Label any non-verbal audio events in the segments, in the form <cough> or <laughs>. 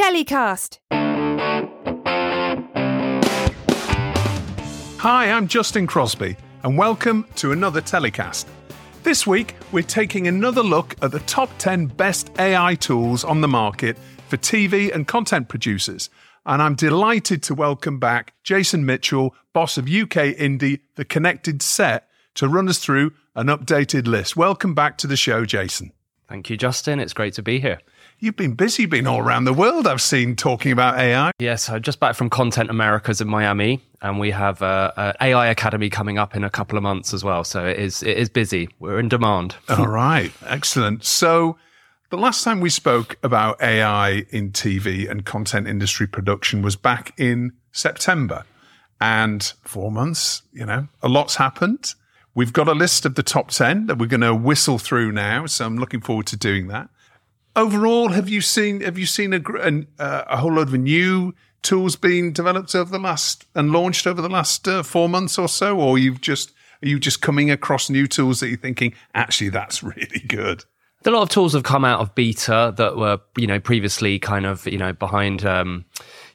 TellyCast. Hi, I'm Justin Crosby, and welcome to another TellyCast. This week, we're taking another look at the top 10 best AI tools on the market for TV and content producers. And I'm delighted to welcome back Jason Mitchell, boss of UK Indie, The Connected Set, to run us through an updated list. Welcome back to the show, Jason. Thank you, Justin. It's great to be here. You've been busy, been all around the world, I've seen, talking about AI. Yes, I'm just back from Content Americas in Miami, and we have uh, a, a AI Academy coming up in a couple of months as well. So it is it is busy. We're in demand. All right, excellent. So the last time we spoke about AI in TV and content industry production was back in September, and four months. You know, a lot's happened. We've got a list of the top 10 that we're going to whistle through now. So I'm looking forward to doing that overall, have you seen have you seen a a, a whole load of new tools being developed over the last and launched over the last uh, four months or so, or you've just are you just coming across new tools that you're thinking actually that's <laughs> really good? A lot of tools have come out of beta that were you know previously kind of you know behind. Um,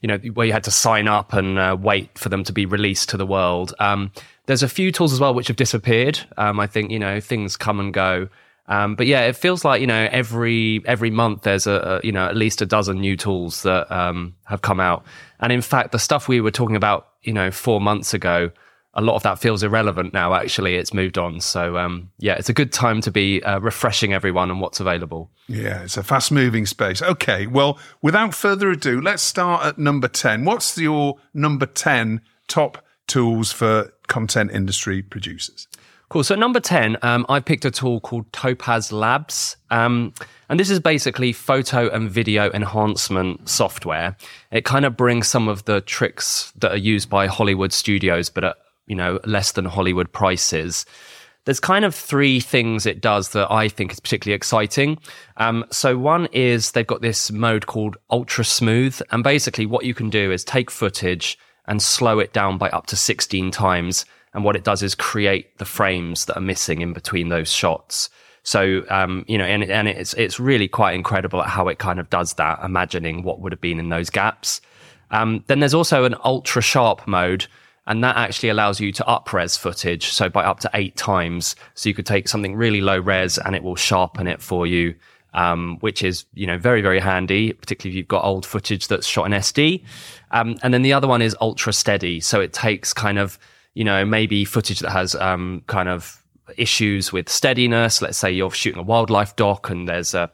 you know, where you had to sign up and uh, wait for them to be released to the world. Um, there's a few tools as well which have disappeared. Um, I think you know things come and go. Um, but yeah, it feels like you know every every month there's a, a you know at least a dozen new tools that um, have come out, and in fact the stuff we were talking about you know four months ago, a lot of that feels irrelevant now. Actually, it's moved on. So um, yeah, it's a good time to be uh, refreshing everyone on what's available. Yeah, it's a fast moving space. Okay, well, without further ado, let's start at number ten. What's your number ten top tools for content industry producers? Cool. So at number 10, um, I picked a tool called Topaz Labs. Um, and this is basically photo and video enhancement software. It kind of brings some of the tricks that are used by Hollywood studios, but at, you know, less than Hollywood prices. There's kind of three things it does that I think is particularly exciting. Um, so one is they've got this mode called ultra smooth. And basically what you can do is take footage and slow it down by up to 16 times and what it does is create the frames that are missing in between those shots. So, um, you know, and, and it's, it's really quite incredible at how it kind of does that, imagining what would have been in those gaps. Um, then there's also an ultra sharp mode, and that actually allows you to upres footage. So by up to eight times. So you could take something really low res and it will sharpen it for you. Um, which is you know very very handy, particularly if you've got old footage that's shot in SD. Um, and then the other one is ultra steady, so it takes kind of you know, maybe footage that has um, kind of issues with steadiness. Let's say you're shooting a wildlife doc and there's a,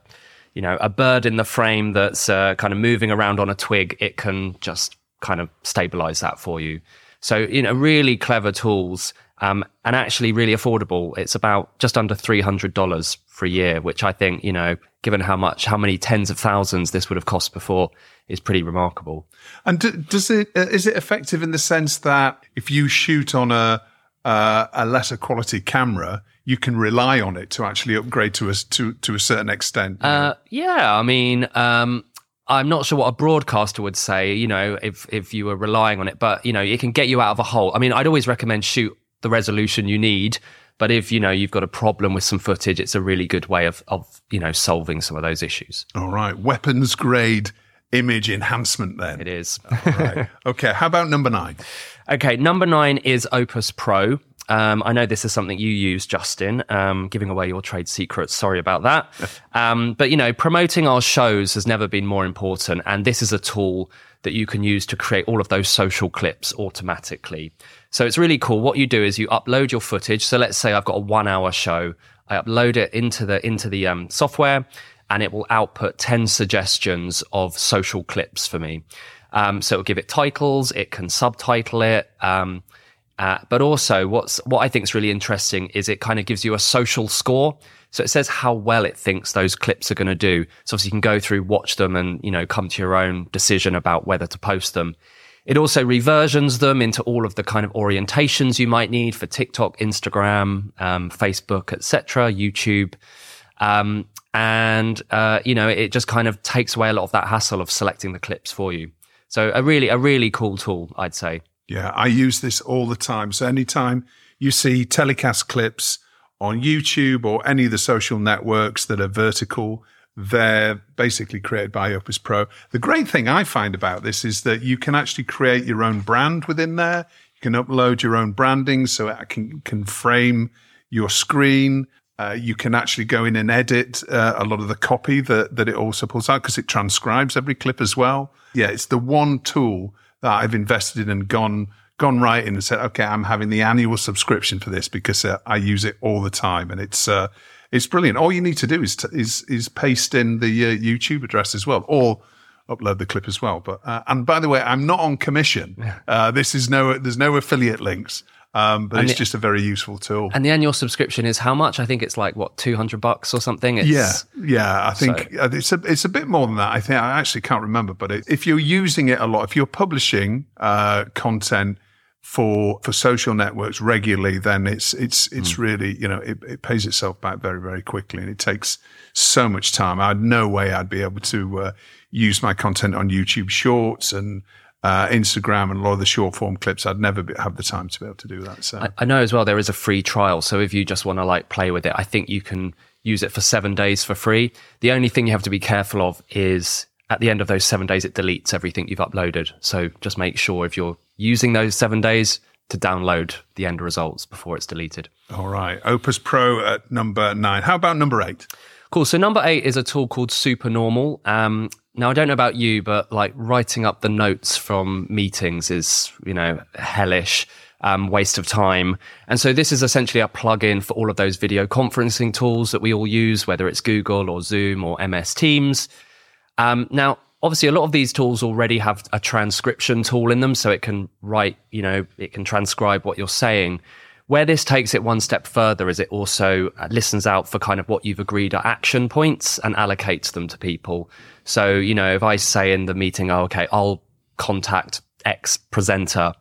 you know, a bird in the frame that's uh, kind of moving around on a twig. It can just kind of stabilize that for you. So, you know, really clever tools um, and actually really affordable. It's about just under $300 for a year, which I think, you know, given how much, how many tens of thousands this would have cost before, is pretty remarkable. And do, does it uh, is it effective in the sense that if you shoot on a uh, a lesser quality camera, you can rely on it to actually upgrade to a to to a certain extent? Uh, yeah, I mean. Um, I'm not sure what a broadcaster would say, you know, if if you were relying on it, but you know, it can get you out of a hole. I mean, I'd always recommend shoot the resolution you need, but if you know you've got a problem with some footage, it's a really good way of of you know solving some of those issues. All right, weapons grade image enhancement then. It is. right. <laughs> Okay. How about number nine? Okay. Number nine is Opus Pro. Um, I know this is something you use, Justin, um, giving away your trade secrets. Sorry about that. <laughs> Um, but, you know, promoting our shows has never been more important. And this is a tool that you can use to create all of those social clips automatically. So it's really cool. What you do is you upload your footage. So let's say I've got a one hour show. I upload it into the, into the um, software and it will output 10 suggestions of social clips for me. Um, so it'll give it titles, it can subtitle it. Um, uh, but also what's, what I think is really interesting is it kind of gives you a social score. So it says how well it thinks those clips are going to do. So obviously you can go through, watch them and, you know, come to your own decision about whether to post them. It also reversions them into all of the kind of orientations you might need for TikTok, Instagram, um, Facebook, etc., YouTube. Um, and uh, you know it just kind of takes away a lot of that hassle of selecting the clips for you. So a really a really cool tool, I'd say. Yeah, I use this all the time. So anytime you see TellyCast clips on YouTube or any of the social networks that are vertical, They're basically created by Opus Pro. The great thing I find about this is that you can actually create your own brand within there. You can upload your own branding so it can, can frame your screen. Uh, you can actually go in and edit uh, a lot of the copy that, that it also pulls out because it transcribes every clip as well. Yeah, it's the one tool that I've invested in and gone gone right in and said, okay, I'm having the annual subscription for this because uh, I use it all the time, and it's uh, it's brilliant. All you need to do is t- is is paste in the uh, YouTube address as well, or upload the clip as well. But uh, and by the way, I'm not on commission. Uh, this is no there's no affiliate links. Um, but And it's the- just a very useful tool. And the annual subscription is how much? I think it's like what two hundred bucks or something. It's, Yeah, yeah. I think uh it's a it's a bit more than that. I think I actually can't remember, but it, if you're using it a lot, if you're publishing uh, content for for social networks regularly, then it's it's it's really you know it, it pays itself back very very quickly, and it takes so much time. I had no way I'd be able to uh, use my content on YouTube Shorts and. Uh, Instagram and a lot of the short form clips, I'd never be, have the time to be able to do that. So, I, I know as well there is a free trial. So if you just want to like play with it, I think you can use it for seven days for free. The only thing you have to be careful of is at the end of those seven days, it deletes everything you've uploaded. So just make sure if you're using those seven days to download the end results before it's deleted. all right, Opus Pro at number nine. How about number eight? Cool. So number eight is a tool called Supernormal. Um, now I don't know about you, but like writing up the notes from meetings is, you know, hellish. Um, waste of time. And so this is essentially a plugin for all of those video conferencing tools that we all use, whether it's Google or Zoom or MS Teams. Um, now, obviously, a lot of these tools already have a transcription tool in them, so it can write, you know, it can transcribe what you're saying. Where this takes it one step further is it also uh, listens out for kind of what you've agreed are action points and allocates them to people. So, you know, if I say in the meeting, oh, okay, I'll contact X presenter,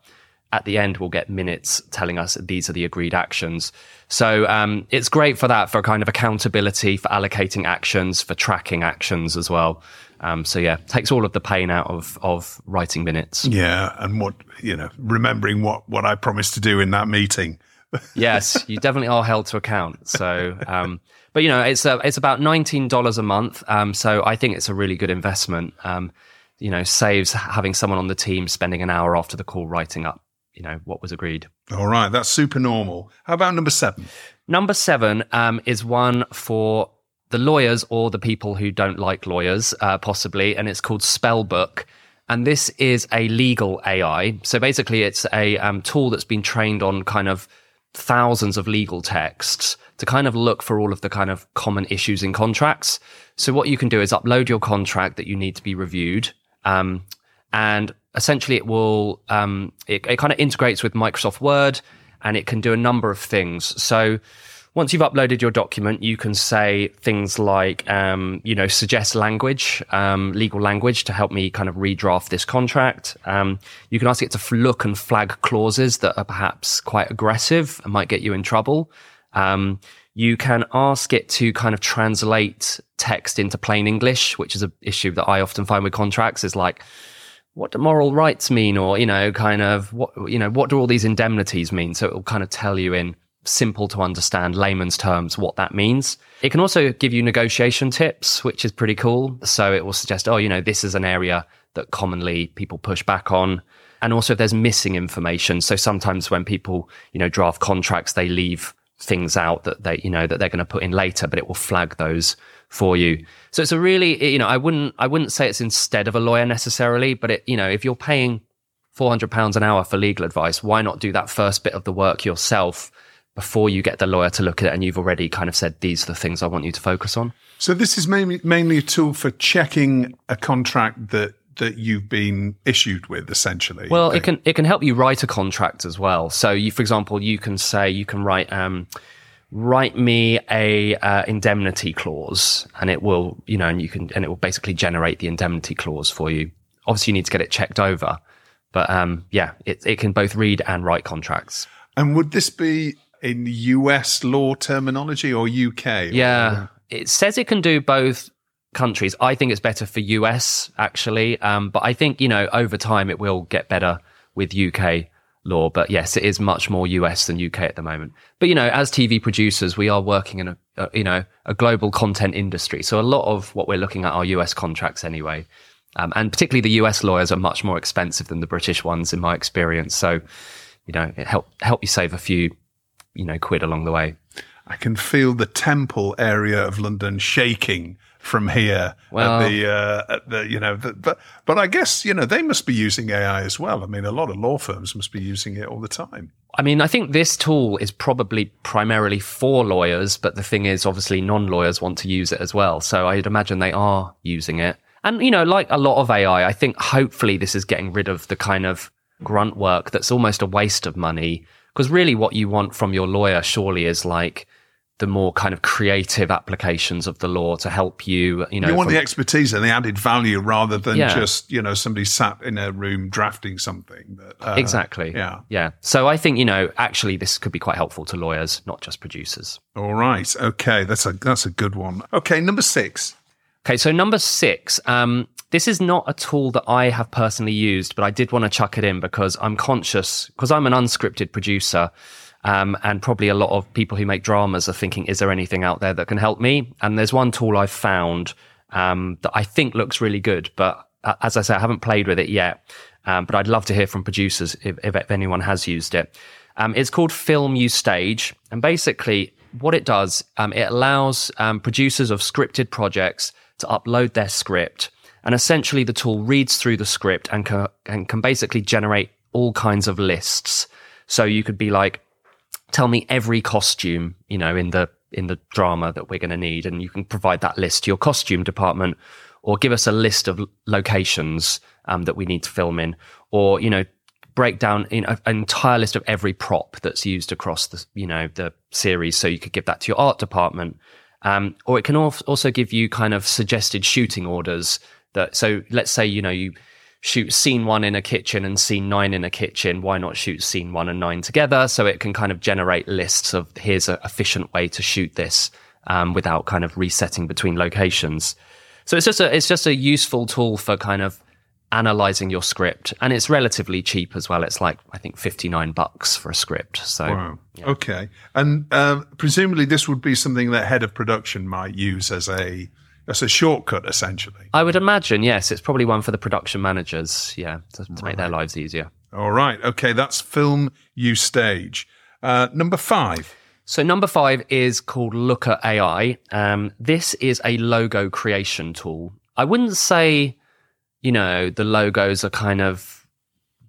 at the end we'll get minutes telling us these are the agreed actions. So um, it's great for that, for kind of accountability, for allocating actions, for tracking actions as well. Um, so yeah, takes all of the pain out of of writing minutes. Yeah, and what you know, remembering what what I promised to do in that meeting. <laughs> yes, you definitely are held to account. So, um, but you know, it's uh, it's about nineteen dollars a month. Um, so I think it's a really good investment. Um, you know, saves having someone on the team spending an hour after the call writing up, you know, what was agreed. All right, that's Supernormal. How about number seven? Number seven um, is one for the lawyers or the people who don't like lawyers, uh, possibly, and it's called Spellbook. And this is a legal AI. So basically, it's a um, tool that's been trained on kind of thousands of legal texts to kind of look for all of the kind of common issues in contracts. So what you can do is upload your contract that you need to be reviewed. Um, and essentially it will um, it, it kind of integrates with microsoft word and it can do a number of things so once you've uploaded your document you can say things like um, you know suggest language um, legal language to help me kind of redraft this contract. Um, you can ask it to look and flag clauses that are perhaps quite aggressive and might get you in trouble. Um, you can ask it to kind of translate text into plain english which is an issue that i often find with contracts. Is like what do moral rights mean? Or you know kind of what you know what do all these indemnities mean? So it will kind of tell you in simple to understand layman's terms what that means. It can also give you negotiation tips which is pretty cool. So it will suggest oh you know this is an area that commonly people push back on. And also if there's missing information. So sometimes when people you know draft contracts they leave things out that they you know that they're going to put in later but it will flag those for you. So it's a really you know i wouldn't i wouldn't say it's instead of a lawyer necessarily but it you know if you're paying 400 pounds an hour for legal advice why not do that first bit of the work yourself before you get the lawyer to look at it and you've already kind of said these are the things i want you to focus on So this is mainly mainly a tool for checking a contract that that you've been issued with, essentially. Well, it can it can help you write a contract as well. So, you, for example, you can say you can write um, write me a uh, indemnity clause, and it will you know, and you can and it will basically generate the indemnity clause for you. Obviously, you need to get it checked over, but um, yeah, it it can both read and write contracts. And would this be in US law terminology or UK? Yeah, it says it can do both countries. I think it's better for US actually, um, but I think you know over time it will get better with UK law. But yes, it is much more US than UK at the moment. But you know, as TV producers, we are working in a, a you know a global content industry, so a lot of what we're looking at are US contracts anyway. Um, and particularly the US lawyers are much more expensive than the British ones, in my experience. So, you know, it help help you save a few, you know, quid along the way. I can feel the Temple area of London shaking from here Well- at the, uh, at the you know, the, but but I guess you know they must be using AI as well. I mean, a lot of law firms must be using it all the time. I mean, I think this tool is probably primarily for lawyers, but the thing is, obviously, non lawyers want to use it as well. So I'd imagine they are using it. And, you know, like a lot of AI, I think hopefully this is getting rid of the kind of grunt work that's almost a waste of money. Because really, what you want from your lawyer surely is like the more kind of creative applications of the law to help you, you know. You want from- the expertise and the added value rather than Yeah. just you know somebody sat in a room drafting something. That, uh, exactly. Yeah. Yeah. So I think, you know, actually, this could be quite helpful to lawyers, not just producers. All right. Okay. That's a that's a good one. Okay. Number six. Okay, so number six. Um, this is not a tool that I have personally used, but I did want to chuck it in because I'm conscious, because I'm an unscripted producer, um, and probably a lot of people who make dramas are thinking, is there anything out there that can help me? And there's one tool I've found um, that I think looks really good, but uh, as I say, I haven't played with it yet. Um, but I'd love to hear from producers if, if, anyone has used it. Um, it's called FilmUStage, and basically what it does, um, it allows um, producers of scripted projects to upload their script, and essentially the tool reads through the script and can, and can basically generate all kinds of lists. So you could be like, tell me every costume, you know, in the in the drama that we're going to need, and you can provide that list to your costume department, or give us a list of locations um, that we need to film in, or you know, break down an entire list of every prop that's used across the you know the series. So you could give that to your art department, um, or it can al- also give you kind of suggested shooting orders. That so let's say you know you shoot scene one in a kitchen and scene nine in a kitchen. Why not shoot scene one and nine together? So it can kind of generate lists of here's an efficient way to shoot this um, without kind of resetting between locations. So it's just a it's just a useful tool for kind of analyzing your script, and it's relatively cheap as well. It's like I think fifty nine bucks for a script. So Wow. Okay. And uh, presumably this would be something that head of production might use as a as a shortcut, essentially. I would imagine yes, it's probably one for the production managers. Yeah, to, to make their lives easier. All right. Okay. That's film you stage. Uh, number five. So number five is called Looka AI. Um, this is a logo creation tool. I wouldn't say, you know, the logos are kind of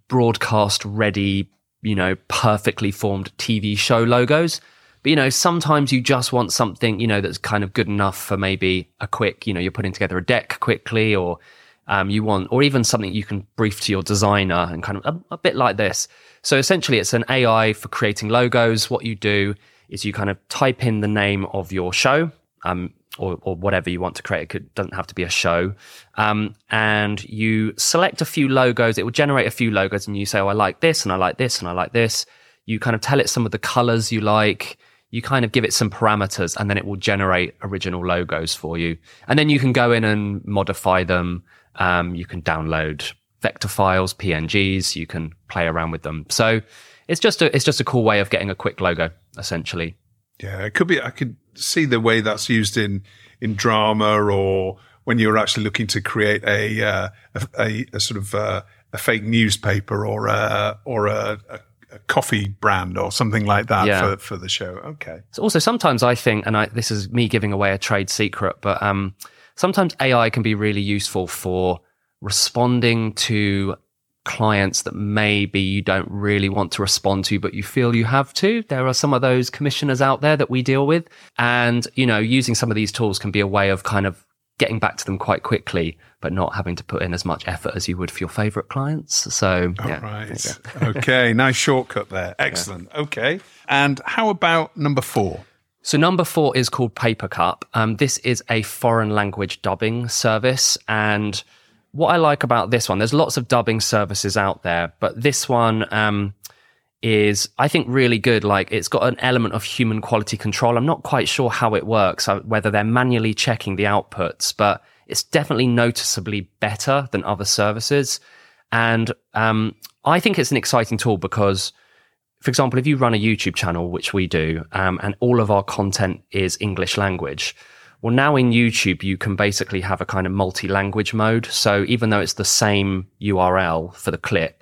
broadcast ready, you know, perfectly formed TV show logos. But, you know, sometimes you just want something, you know, that's kind of good enough for maybe a quick, you know, you're putting together a deck quickly or um, you want, or even something you can brief to your designer and kind of a, a bit like this. So essentially, it's an AI for creating logos. What you do is you kind of type in the name of your show, um, or, or whatever you want to create. It could, doesn't have to be a show. Um, and you select a few logos. It will generate a few logos, and you say, "Oh, I like this, and I like this, and I like this." You kind of tell it some of the colors you like. You kind of give it some parameters, and then it will generate original logos for you. And then you can go in and modify them. Um, you can download vector files, PNGs. You can play around with them. So it's just a it's just a cool way of getting a quick logo, essentially. Yeah, it could be. I could see the way that's used in in drama or when you're actually looking to create a uh, a, a, sort of uh, a fake newspaper or a or a, a, a coffee brand or something like that Yeah. for for the show. Okay. So also sometimes I think, and I, this is me giving away a trade secret, but um, sometimes AI can be really useful for responding to clients that maybe you don't really want to respond to, but you feel you have to. There are some of those commissioners out there that we deal with. And, you know, using some of these tools can be a way of kind of getting back to them quite quickly, but not having to put in as much effort as you would for your favorite clients. So, yeah. Right. <laughs> okay. Nice shortcut there. Excellent. Okay. And how about number four? So number four is called Papercup. Um, this is a foreign language dubbing service, and what I like about this one, there's lots of dubbing services out there, but this one um, is, I think, really good. Like it's got an element of human quality control. I'm not quite sure how it works, uh, whether they're manually checking the outputs, but it's definitely noticeably better than other services. And um, I think it's an exciting tool because, for example, if you run a YouTube channel, which we do, um, and all of our content is English language, well, now in YouTube, you can basically have a kind of multi language mode. So even though it's the same URL for the clip,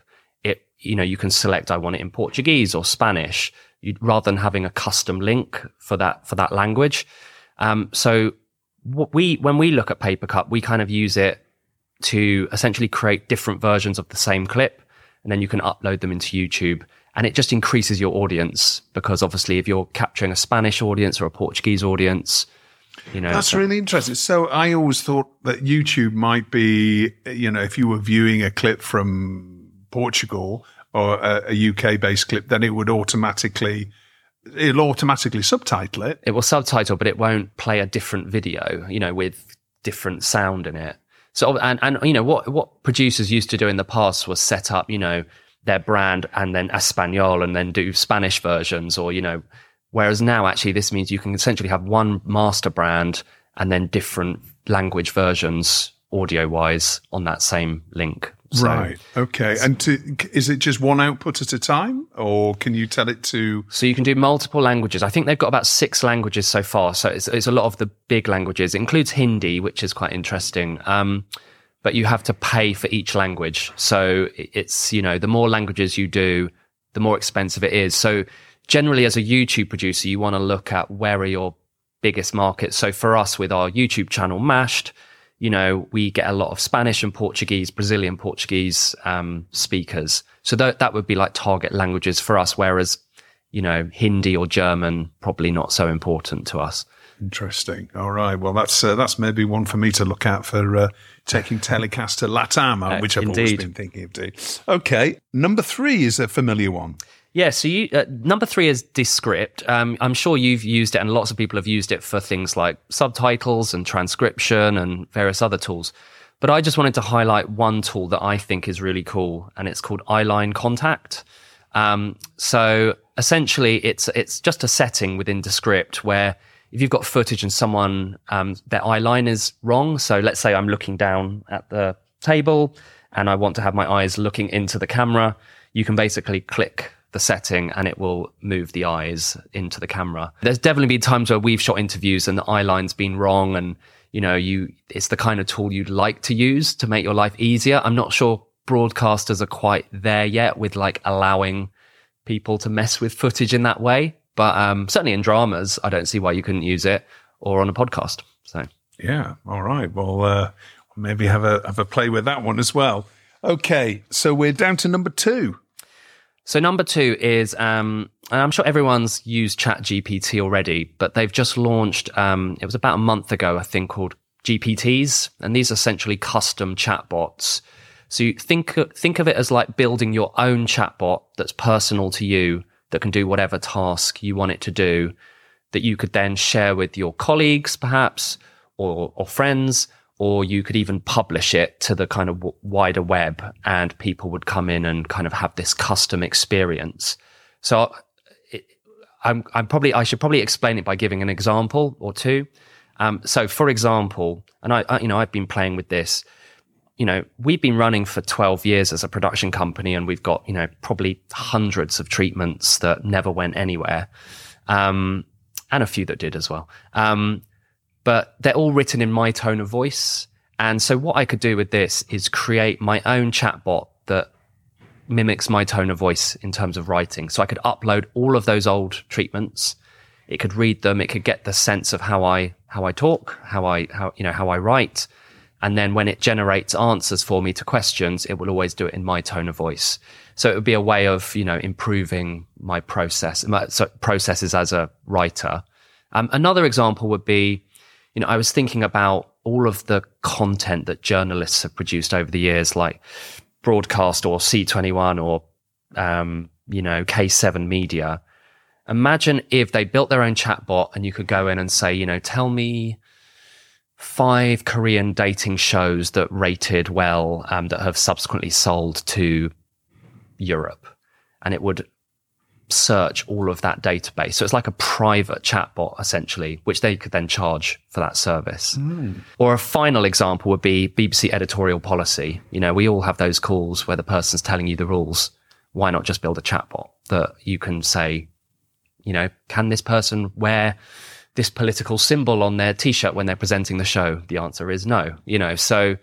you know, you can select, I want it in Portuguese or Spanish you'd, rather than having a custom link for that, for that language. Um, so what we, when we look at Papercup, we kind of use it to essentially create different versions of the same clip. And then you can upload them into YouTube and it just increases your audience because obviously if you're capturing a Spanish audience or a Portuguese audience, you know, That's so- really interesting. So I always thought that YouTube might be, you know, if you were viewing a clip from Portugal or a, a UK based clip, then it would automatically, it'll automatically subtitle it. it will subtitle, but it won't play a different video, you know, with different sound in it. So, and, and, you know, what, what producers used to do in the past was set up, you know, their brand and then Espanol and then do Spanish versions or, you know, whereas now actually this means you can essentially have one master brand and then different language versions audio wise on that same link. So- right. Okay. And to, is it just one output at a time or can you tell it to, So you can do multiple languages. I think they've got about six languages so far. So it's, it's a lot of the big languages. It includes Hindi, which is quite interesting. Um, but you have to pay for each language. So it's, you know, the more languages you do, the more expensive it is. So generally as a YouTube producer, you want to look at where are your biggest markets. So for us with our YouTube channel Mashed, you know, we get a lot of Spanish and Portuguese, Brazilian Portuguese um, speakers. So that that would be like target languages for us. Whereas, you know, Hindi or German probably not so important to us. Interesting. All right. Well, that's uh, that's maybe one for me to look at for uh, taking TellyCast to Latam, uh, which I've always been thinking of doing. Okay. Number three is a familiar one. Yeah. So you uh, number three is Descript. Um, I'm sure you've used it, and lots of people have used it for things like subtitles and transcription and various other tools. But I just wanted to highlight one tool that I think is really cool, and it's called Eyeline Contact. Um, so essentially, it's it's just a setting within Descript where if you've got footage and someone um, their eye line is wrong, so let's say I'm looking down at the table and I want to have my eyes looking into the camera, you can basically click the setting and it will move the eyes into the camera. There's definitely been times where we've shot interviews and the eye line's been wrong and you know you it's the kind of tool you'd like to use to make your life easier. I'm not sure broadcasters are quite there yet with like allowing people to mess with footage in that way. But um, certainly in dramas, I don't see why you couldn't use it or on a podcast. So Yeah. All right. Well, uh, maybe have a have a play with that one as well. Okay. So we're down to number two. So number two is, um, and I'm sure everyone's used ChatGPT already, but they've just launched. Um, it was about a month ago, I think, called GPTs, and these are essentially custom chatbots. So you think think of it as like building your own chatbot that's personal to you, that can do whatever task you want it to do, that you could then share with your colleagues, perhaps, or or friends, or you could even publish it to the kind of wider web and people would come in and kind of have this custom experience. So it, I'm, I'm probably, I should probably explain it by giving an example or two. Um, so for example, and I, I, you know, I've been playing with this, you know, we've been running for 12 years as a production company and we've got, you know, probably hundreds of treatments that never went anywhere. Um, and a few that did as well. Um, but they're all written in my tone of voice. And so what I could do with this is create my own chatbot that mimics my tone of voice in terms of writing. So I could upload all of those old treatments. It could read them. It could get the sense of how I, how I talk, how I, how, you know, how I write. And then when it generates answers for me to questions, it will always do it in my tone of voice. So it would be a way of, you know, improving my process, my so processes as a writer. Um, another example would be, you know, I was thinking about all of the content that journalists have produced over the years, like broadcast or C21 or, um, you know, K7 media. Imagine if they built their own chatbot and you could go in and say, you know, tell me five Korean dating shows that rated well, um, that have subsequently sold to Europe. And it would search all of that database. So it's like a private chatbot essentially, which they could then charge for that service. Mm. Or a final example would be BBC editorial policy. You know, we all have those calls where the person's telling you the rules. Why not just build a chatbot that you can say, you know, can this person wear this political symbol on their t-shirt when they're presenting the show? The answer is no, you know, so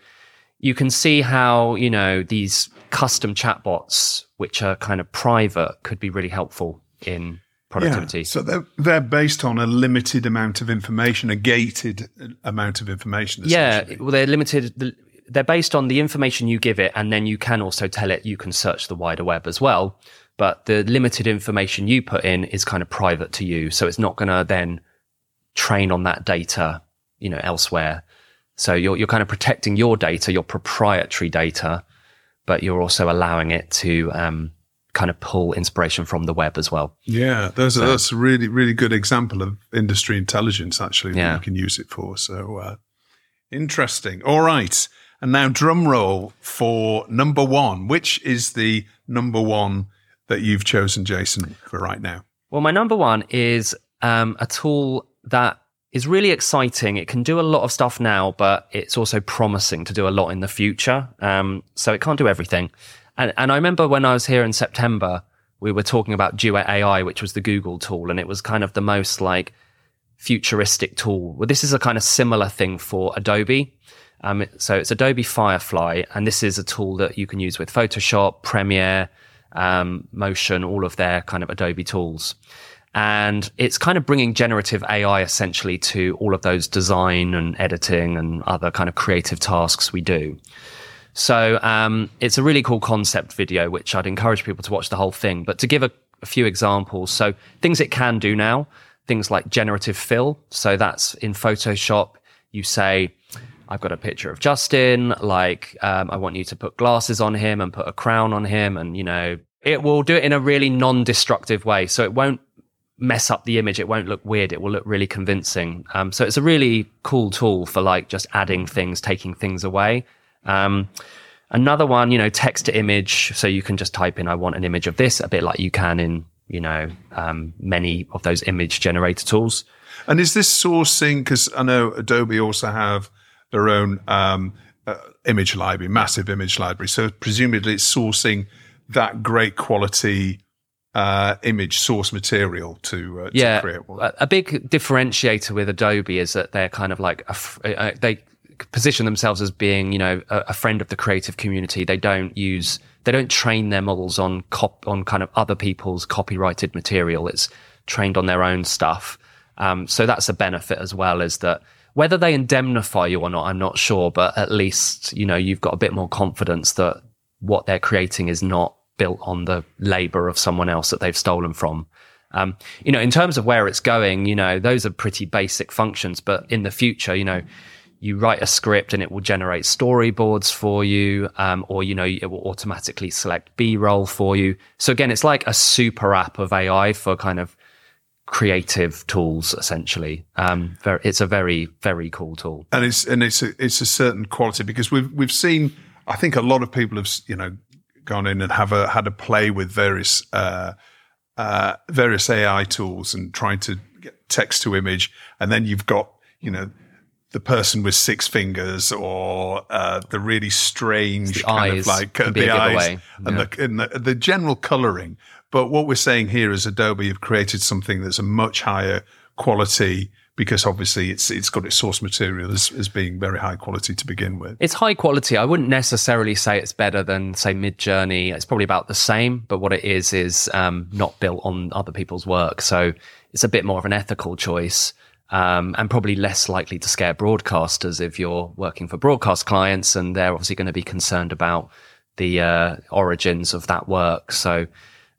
you can see how, you know, these custom chatbots, which are kind of private, could be really helpful in productivity. Yeah, so they're, they're based on a limited amount of information, a gated uh, amount of information. Yeah, well, they're limited. They're based on the information you give it, and then you can also tell it you can search the wider web as well. But the limited information you put in is kind of private to you, so it's not going to then train on that data, you know, elsewhere. So you're you're kind of protecting your data, your proprietary data, but you're also allowing it to um, kind of pull inspiration from the web as well. Yeah, that's so, a, that's a really really good example of industry intelligence actually yeah. that you can use it for. So uh, interesting. All right, and now drum roll for number one. Which is the number one that you've chosen, Jason, for right now? Well, my number one is um, a tool that is really exciting. It can do a lot of stuff now, but it's also promising to do a lot in the future. Um, so it can't do everything. And, and I remember when I was here in September, we were talking about Duet AI, which was the Google tool, and it was kind of the most like futuristic tool. Well, this is a kind of similar thing for Adobe. Um, so it's Adobe Firefly, and this is a tool that you can use with Photoshop, Premiere, um, Motion, all of their kind of Adobe tools. And it's kind of bringing generative AI essentially to all of those design and editing and other kind of creative tasks we do. So um, it's a really cool concept video, which I'd encourage people to watch the whole thing. But to give a, a few examples, so things it can do now, things like generative fill. So that's in Photoshop. You say, I've got a picture of Justin. Like, um, I want you to put glasses on him and put a crown on him. And, you know, it will do it in a really non destructive way. So it won't mess up the image. It won't look weird. It will look really convincing. Um, so it's a really cool tool for like just adding things, taking things away. Um, another one, you know, text to image. So you can just type in, I want an image of this, a bit like you can in, you know, um, many of those image generator tools. And is this sourcing? Because I know Adobe also have their own um, uh, image library, massive image library. So presumably it's sourcing that great quality uh, image source material to, uh, yeah, to create one. A big differentiator with Adobe is that they're kind of like a, uh, they position themselves as being, you know, a, a, friend of the creative community. They don't use, they don't train their models on cop on kind of other people's copyrighted material. It's trained on their own stuff. Um, so that's a benefit as well. Is that whether they indemnify you or not, I'm not sure, but at least you know you've got a bit more confidence that what they're creating is not built on the labor of someone else that they've stolen from. Um, you know, in terms of where it's going, you know, those are pretty basic functions, but in the future, you know, you write a script and it will generate storyboards for you, um, or, you know, it will automatically select B roll for you. So again, it's like a super app of AI for kind of creative tools, essentially. Um, it's a very, very cool tool. And it's, and it's a, it's a certain quality because we've, we've seen, I think a lot of people have, you know, gone in and have a had a play with various uh, uh, various AI tools and trying to get text to image, and then you've got you know the person with six fingers or uh, the really strange the kind eyes of like uh, the eyes yeah. and, the, and the, the general coloring. But what we're saying here is Adobe have created something that's a much higher quality because obviously it's it's got its source material as, as being very high quality to begin with. It's high quality. I wouldn't necessarily say it's better than say Midjourney. It's probably about the same, but what it is is um, not built on other people's work, so it's a bit more of an ethical choice. Um, and probably less likely to scare broadcasters if you're working for broadcast clients, and they're obviously going to be concerned about the uh, origins of that work. So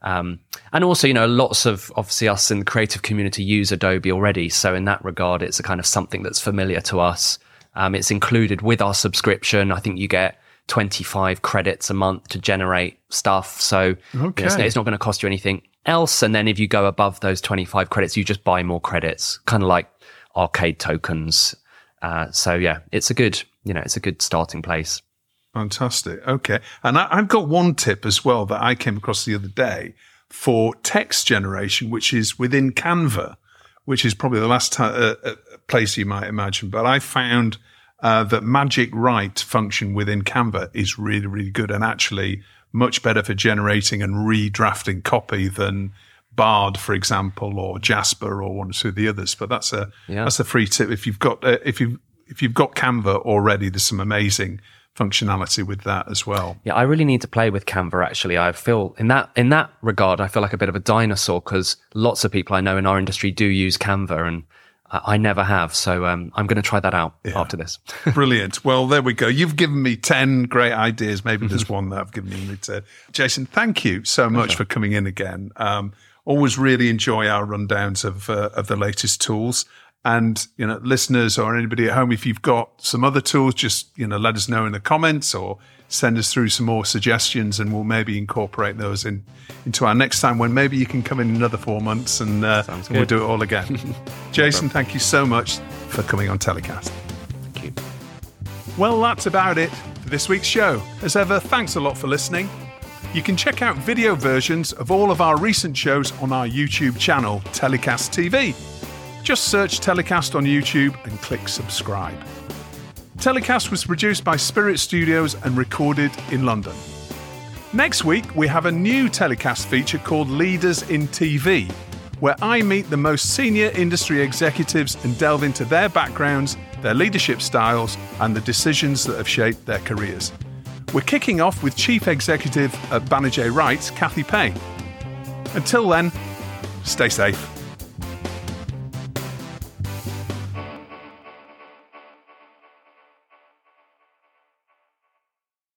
um, and also, you know, lots of obviously us in the creative community use Adobe already. So in that regard, it's a kind of something that's familiar to us. Um, it's included with our subscription. I think you get 25 credits a month to generate stuff. So okay. you know, it's, it's not going to cost you anything else. And then if you go above those 25 credits, you just buy more credits, kind of like arcade tokens. Uh, so yeah, it's a good, you know, it's a good starting place. Fantastic. Okay. And I, have got one tip as well that I came across the other day for text generation, which is within Canva, which is probably the last t- uh, uh, place you might imagine. But I found uh, that Magic Write function within Canva is really, really good and actually much better for generating and redrafting copy than Bard, for example, or Jasper, or one or two of the others. But that's a Yeah. that's a free tip if you've got uh, if you if you've got Canva already. There's some amazing functionality with that as well. Yeah, I really need to play with Canva. Actually, I feel in that in that regard, I feel like a bit of a dinosaur because lots of people I know in our industry do use Canva, and I, never have. So um, I'm going to try that out after this. <laughs> Brilliant. Well, there we go. You've given me 10 great ideas. Maybe there's one that I've given you to. Jason, thank you so much for coming in again. Um, always really enjoy our rundowns of, uh, of the latest tools. And, you know, listeners or anybody at home, if you've got some other tools, just, you know, let us know in the comments or send us through some more suggestions and we'll maybe incorporate those in into our next time when maybe you can come in another four months and, uh, and we'll do it all again. <laughs> Jason, thank you so much for coming on TellyCast. Thank you. Well, that's about it for this week's show. As ever, thanks a lot for listening. You can check out video versions of all of our recent shows on our YouTube channel, TellyCast TV. Just search TellyCast on YouTube and click subscribe. TellyCast was produced by Spirit Studios and recorded in London. Next week, we have a new TellyCast feature called Leaders in TV, where I meet the most senior industry executives and delve into their backgrounds, their leadership styles, and the decisions that have shaped their careers. We're kicking off with Chief Executive at Banijay Rights, Kathy Payne. Until then, stay safe.